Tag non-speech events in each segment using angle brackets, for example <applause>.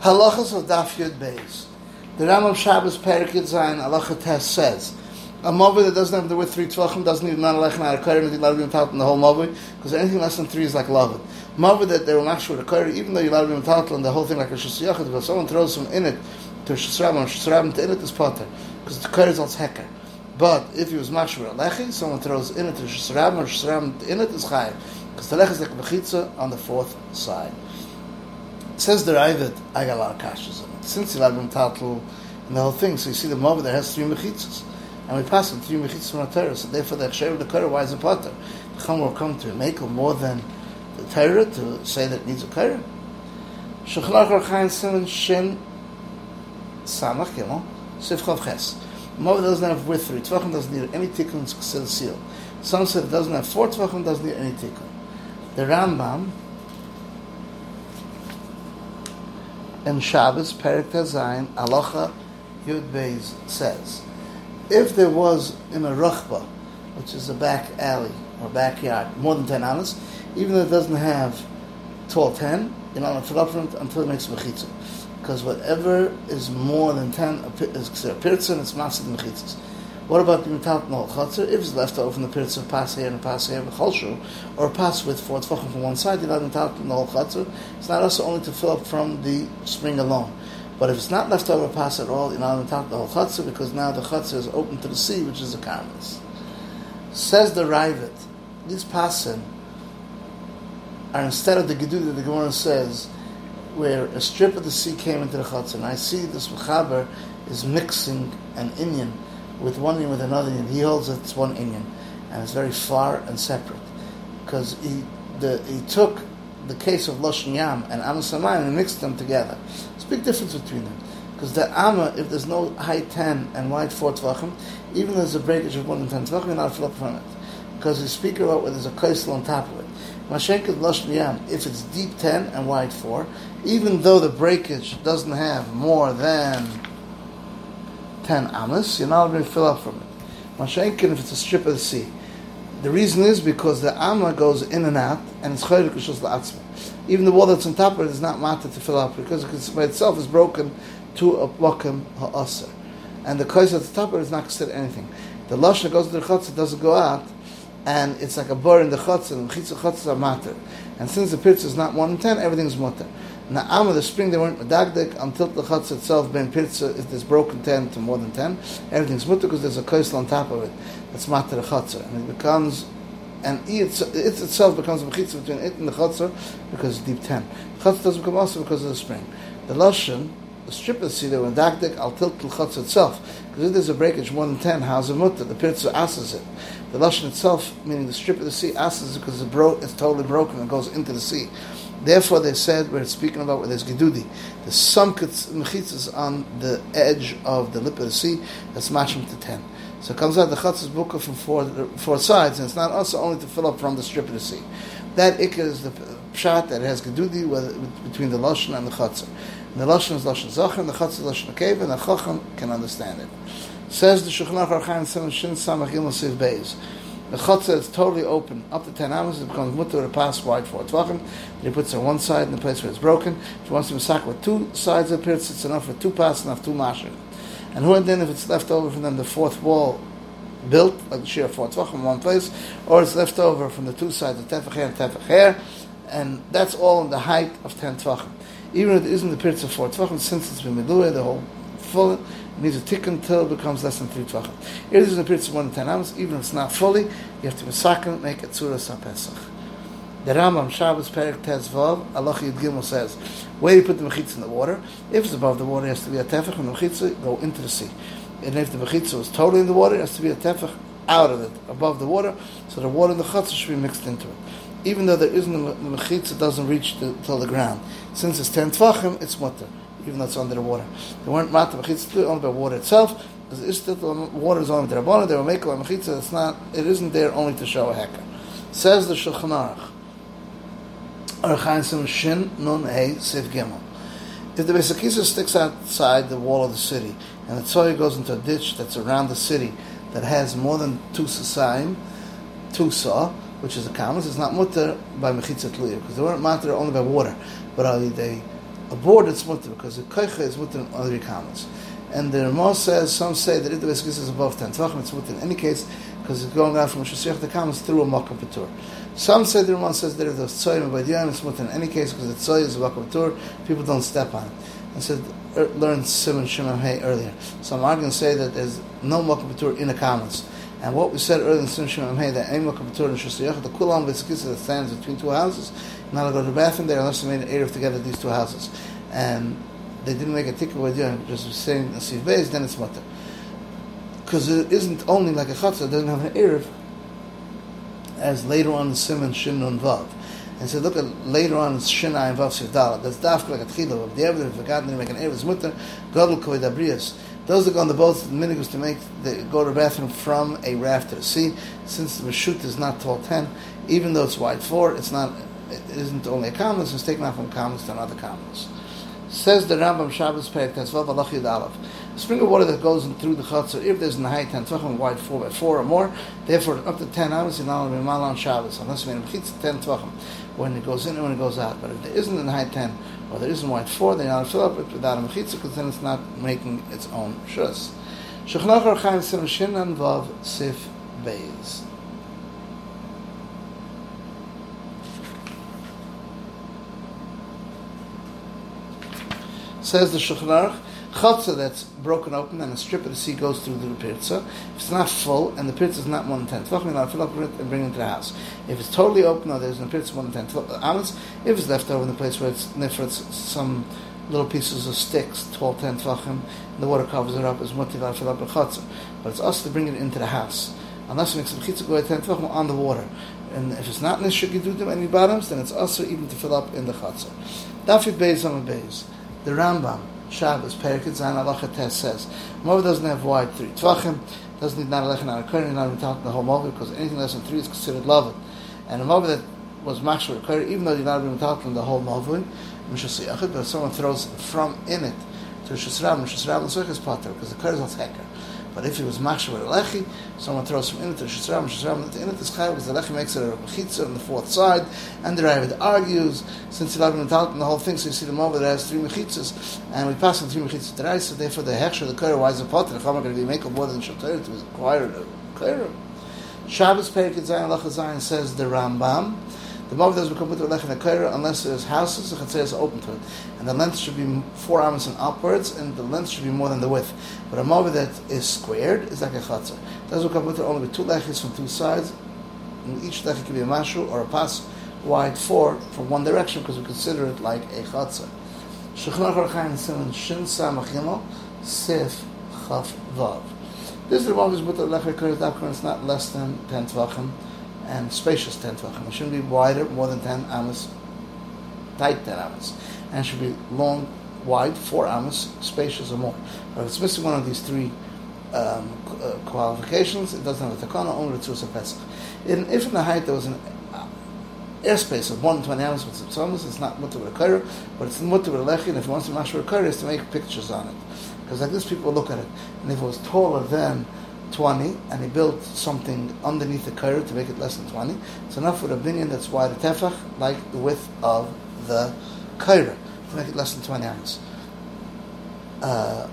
Halachas of Daf Yud Beis. The Rambam Shabbos Perik Zayin Halacha Tes says, a mavoi that doesn't have the word three tvachim doesn't need not lechem out of kair and allowed to be in the whole mavoi because anything less than three is like love it. Mavoi that they will not the kair even though you're allowed to be and the whole thing like a shasiyachid because someone throws some in it to shasrabam shasrabam to in it is potter because the kair is hecker. But if he was mashur lechi, someone throws in it to shasrabam or shasrabam in it is chayim because the lech is like mechitza on the fourth side. Says the Ravid, I got a lot of kashas in it. Since he allowed to be and the whole thing, so you see the movie that has three mechitzas and we pass on three mechitzas from the Torah. So therefore, the Aksher of the Torah, why is it potter? The Chum will come to make more than the Torah to say that it needs a Torah. Shechlach Archain Simon Shin Samach Gimel Sif Chav Ches. Moed doesn't have with three tvachim, doesn't need any tikkun seal. Some said it doesn't have four tvachim, doesn't need any tikkun. The Rambam in Shabbos Perik Zayin Alocha Yud Beis says if there was in a ruchba, which is a back alley or backyard, more than 10 amas, even though it doesn't have tall 10, you're not allowed to until it makes mechitza. Because whatever is more than 10 is pirza and it's massive mechitzas. What about the metal no chatzir? If it's left over from the pirza of here and here with cholshu, or pass with four tefachim from one side, you're not metal no chatzir. It's not also only to fill up from the spring alone. But if it's not left over pass at all, you're not top the whole chutzah because now the chutzah is open to the sea, which is the karmas. Says the Ravid, these pasim are instead of the gedu that the Gemara says, where a strip of the sea came into the chutzah, and I see this mechaber is mixing an Indian with one Indian with another Indian. He holds that it's one Indian, and it's very far and separate because he the, he took the case of Loshen Yam and Amos and mixed them together It's a big difference between them. Because the Amma, if there's no high 10 and wide 4 tvachim, even though there's a breakage of more than 10 tvachim, you're not fill up from it. Because you speak about where there's a kaisel on top of it. Mashenka Lashon Yam, if it's deep 10 and wide 4, even though the breakage doesn't have more than 10 amas, you're not going to fill up from it. Mashenkin, if it's a strip of the sea. The reason is because the amma goes in and out, and it's chayrik kishus la'atzma. Even the wall that's on top of it is not matter to fill up because it by itself is broken to a blokim ha'aser. And the kais at the top of it is not considered anything. The lush that goes to the chutzah doesn't go out, and it's like a bur in the chutzah, and the chutzah are matter. And since the pitch is not one in ten, everything's mutter. Now, Amma, the spring, they weren't medagdik until the chutz itself, ben pirza, if there's broken 10 to more than 10, everything's mutter because there's a kaisel on top of it. That's matter the chutz. And it becomes, and it, it itself becomes a mechitza between it and the chutz because it's deep 10. The chutz doesn't become also because of the spring. The lashon, the strip of the were medagdik, al tilt the chutz itself. Because if there's a breakage more than 10, how's it mutter? The pirza asses it. The lashon itself, meaning the strip of the sea, asses it because it's, bro- it's totally broken and goes into the sea. Therefore, they said we're speaking about where there's gedudi. There's some mechitzas on the edge of the lip of the sea that's matching to ten. So it comes out the chatzas buka from four, four sides, and it's not also only to fill up from the strip of the sea. That ikka is the pshat that has gedudi between the lashon and the chatzah. And the lashon is lashon zachar, and the chatzah is lashon akev, and the chacham can understand it. Says the Shulchan Aruch Seven Shin Samach Gimel Beis. The chutzah is totally open. Up to 10 hours, it becomes mutter to pass wide for tvachim. He puts it on one side in the place where it's broken. If he wants to masak with two sides of the it's enough for two pass, enough two mashir. And who and then if it's left over from them, the fourth wall built, like the sheer four tvachim in one place, or it's left over from the two sides, of tefach and tefach and that's all in the height of 10 tvachim. Even if it isn't the pits of four tvachim, since it's been meduah, the whole full needs a tick until it becomes less than three tvachim. If this is a period of more than ten hours, even if it's not fully, you have to misakin, make a tzuras pesach. The Rambam Shabbos Perik Tez Vav Allah Yud Gimel says, where you put the mechitza in the water, if it's above the water, it has to be a tefach, and the mechitza go into the sea. And if the mechitza is totally in the water, it has to be a tefach out of it, above the water, so the water in the chutzah should be mixed into it. Even though there isn't the mechitza doesn't reach the, till the ground. Since it's ten tvachim, it's mutter even though it's under the water. They weren't mata mechitza only by water itself, because the water is only derabana. They were making a mechitza. It's not. It isn't there only to show a hecker. Says the Shulchan Aruch. Archaim Shin Nun Hey Siv Gimel. If the Besakisa sticks outside the wall of the city, and the tzoy goes into a ditch that's around the city that has more than two sasayim, two saw, which is a kamas, it's not mutter by mechitza tluya, because they weren't mutter only by water, but they a board it's mutter because the koicha is mutter in other kamas. And the Ramah says, some say that if the Beskis is above 10 tvachim, it's mutter in any case, because it's going out from Shasiyach the kamas through a patur. Some say the Ramah says that if there's tzoyim by the it's mutter in any case, because the tzoy is a patur, people don't step on it. And said, er, learned Simon Shimon Hay earlier. So I'm going to say that there's no patur in the kamas. And what we said earlier in Shimon Hay, that any makkah patur in Shasiyach, the kulam Beskis that stands between two houses, not to go to the bathroom there unless they made an Erev together, these two houses. And they didn't make a tikkun with you, just saying a siv beis, then it's mutter. Because it isn't only like a chatzah, it doesn't have an Erev, as later on in Simon Shin Nun Vav. And so look at later on in Shinai and Vav Siv Dalet. That's dafka like a tchila of the evidence. If a god didn't make an Erev, it's mutter. Gadol koved abrias. Those that go on the boats, the minhag to make the, go to the bathroom from a raft to the sea. Since the mashut is not tall ten, even though it's wide four, it's not. It isn't only a commons. It's taken off from commons to another commons. Says the Rambam Shabbos Perek Tesvav Alach Yud Aleph. Spring of water that goes in through the chutzah, if there's in the height ten tvachim wide four by four or more, therefore up to ten hours you're not allowed to be mal on Shabbos unless you made a ten tvachim when it goes in and when it goes out. But if there isn't in the height ten or there isn't wide four, then you're not fill up it without a mechitza because then it's not making its own shus. Shechnach Archaim Sim Shinan Vav Sif Beis. Says the Shulchan Chatzah that's broken open and a strip of the sea goes through the pirza. If it's not full and the pirza is not more than ten tvachim, you're fill up it and bring it into the house. If it's totally open or there's a pirza more than ten amas, if it's left over in the place where it's nifritz, some little pieces of sticks, 12, 10 tvachim, the water covers it up, is motiv fill up chatzah. But it's us to bring it into the house. Unless it makes some chitzah go 10 tvachim on the water. And if it's not nishik any bottoms, then it's also even to fill up in the chatzah. Dafit beis on the beis. The Rambam, Shabbos, Periket Zayin Alacha Tes says, Mova doesn't have wide three tvachim, doesn't need not a lechem, not a kurni, not talking the whole Mova, because anything less than three is considered loved. And a Mova that was mashur a even though you're not even talking the whole Mova, Mishasiyachid, but if someone throws from in it to Shasram, Shasram L'Such is potter, because the kurni is not heker. But if it was mashur with a lechi, someone throws from in it to Shasram, Shasram in it is chayv because the lechi makes it a mechitza on the fourth side, and the Ravid argues since been taught the whole thing, so you see the Mova that has three mechitzas, and we pass on three mechitzas to the so therefore the hechsher the kara why is a potter if I'm going to be making more than shatar to acquire a kara. Shabbos Perik Zayin Lacha Zayin says the Rambam. The Mov doesn't become put lech in a kaira unless there's houses, the chatzir is open to it. And the length should be four arms and upwards, and the length should be more than the width. But a Mov that is squared is like a chatzir. Doesn't become put only with two lechis from two sides, and each lech can be a mashu or a pas wide four from one direction because we consider it like a chatzir. Shechnach Archaim Simon Shin Samach Sif Chaf Vav. This is the one who's put the lecher kaira it's not less than ten tvachim and spacious 10 tvachim. It shouldn't be wider, more than 10 amas, tight 10 amas. And it should be long, wide, 4 amas, spacious or more. But if it's missing one of these three um, uh, qualifications, it doesn't have a takana, only the Tzursa Pesach. In, if in the height there was an uh, airspace of 120 amas with Tzitzomus, it's not mutter a but it's mutter lechi, and if it wants to mash with a it's to make pictures on it. Because like this, people look at it. And if it was taller than 20 and he built something underneath the curve to make it less than 20, it's enough for a binyan that's wide a tefach, like the width of the curve, to make it less than 20 ounces. Uh,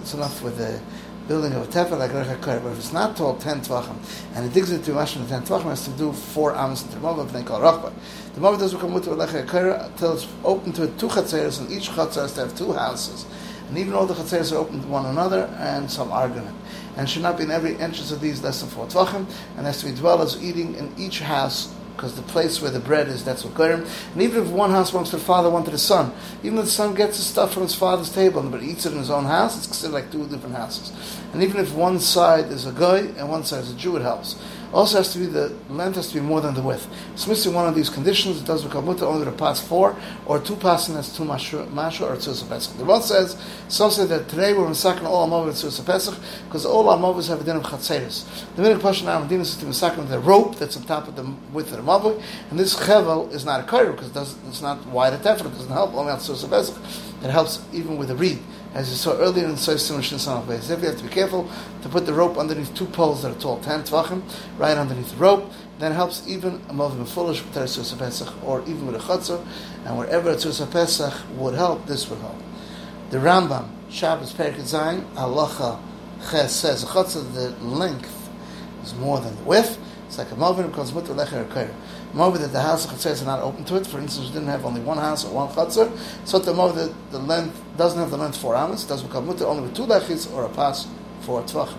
it's enough with the building of a tefach like a curve, but if it's not tall 10 tvachim, and it digs into Mashim 10 tvachim, it has to do 4 ounces into the if they call rachba. The mova doesn't come with a lecha until it's open to two chatzeres, and each chatzer has to have two houses. And even all the chatzeres are open to one another, and some argument and should not be in every entrance of these less than four tvachim, and has to be dwellers eating in each house because the place where the bread is, that's what Goyim. And even if one house belongs to the father, one to the son, even if the son gets his stuff from his father's table, but eats it in his own house, it's considered like two different houses. And even if one side is a guy and one side is a Jew, it helps. Also has to be the length has to be more than the width. It's missing one of these conditions. It does become mutter only to pass four or two passing as two masha or tzursa pesach. The one says some say that today we're masakin all amavos tzursa pesach because all amavos have a din of chatzeres. The minute question now din is to masakin the rope that's on top of the width of the mavoi, and this chevel is not a kairo because it's not wide at tefra. It doesn't help only on tzursa pesach. It helps even with the reed as you saw earlier in Soif Simon Shin If you have to be careful to put the rope underneath two poles that are tall, 10 tvachim, right underneath the rope, then it helps even a Mavim foolish with Teres Pesach or even with a Chatzar, and wherever a Pesach would help, this would help. The Rambam, Shabbos Perik Zayin, Halacha Ches says, a Chatzar, the length is more than the width. It's like a Mavim because Mutter Lecher Kair. Mavim that the house of Chatzar is not open to it. For instance, we didn't have only one house or one Chatzar, so the Mavim that the length doesn't have the length four amas, does become Mutter only with two Lechis or a pass for a Tvachim.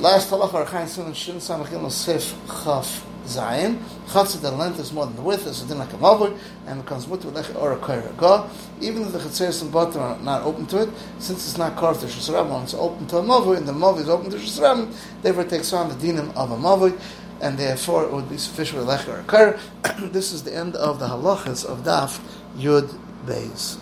Last halach or chayin sin shin samachil no sif chaf zayin. Chatzit the length is more than the width, it's a din like a mavur, and becomes mutu lech or a kaira ga. Even if the chetzeres and bottom are not open to it, since it's not carved to shusram, it's open to a mavur, and the mavur is open to shusram, therefore it takes on the dinim of a mavur, and therefore it would be sufficient lech or a. <coughs> This is the end of the halachas of daf yud beis.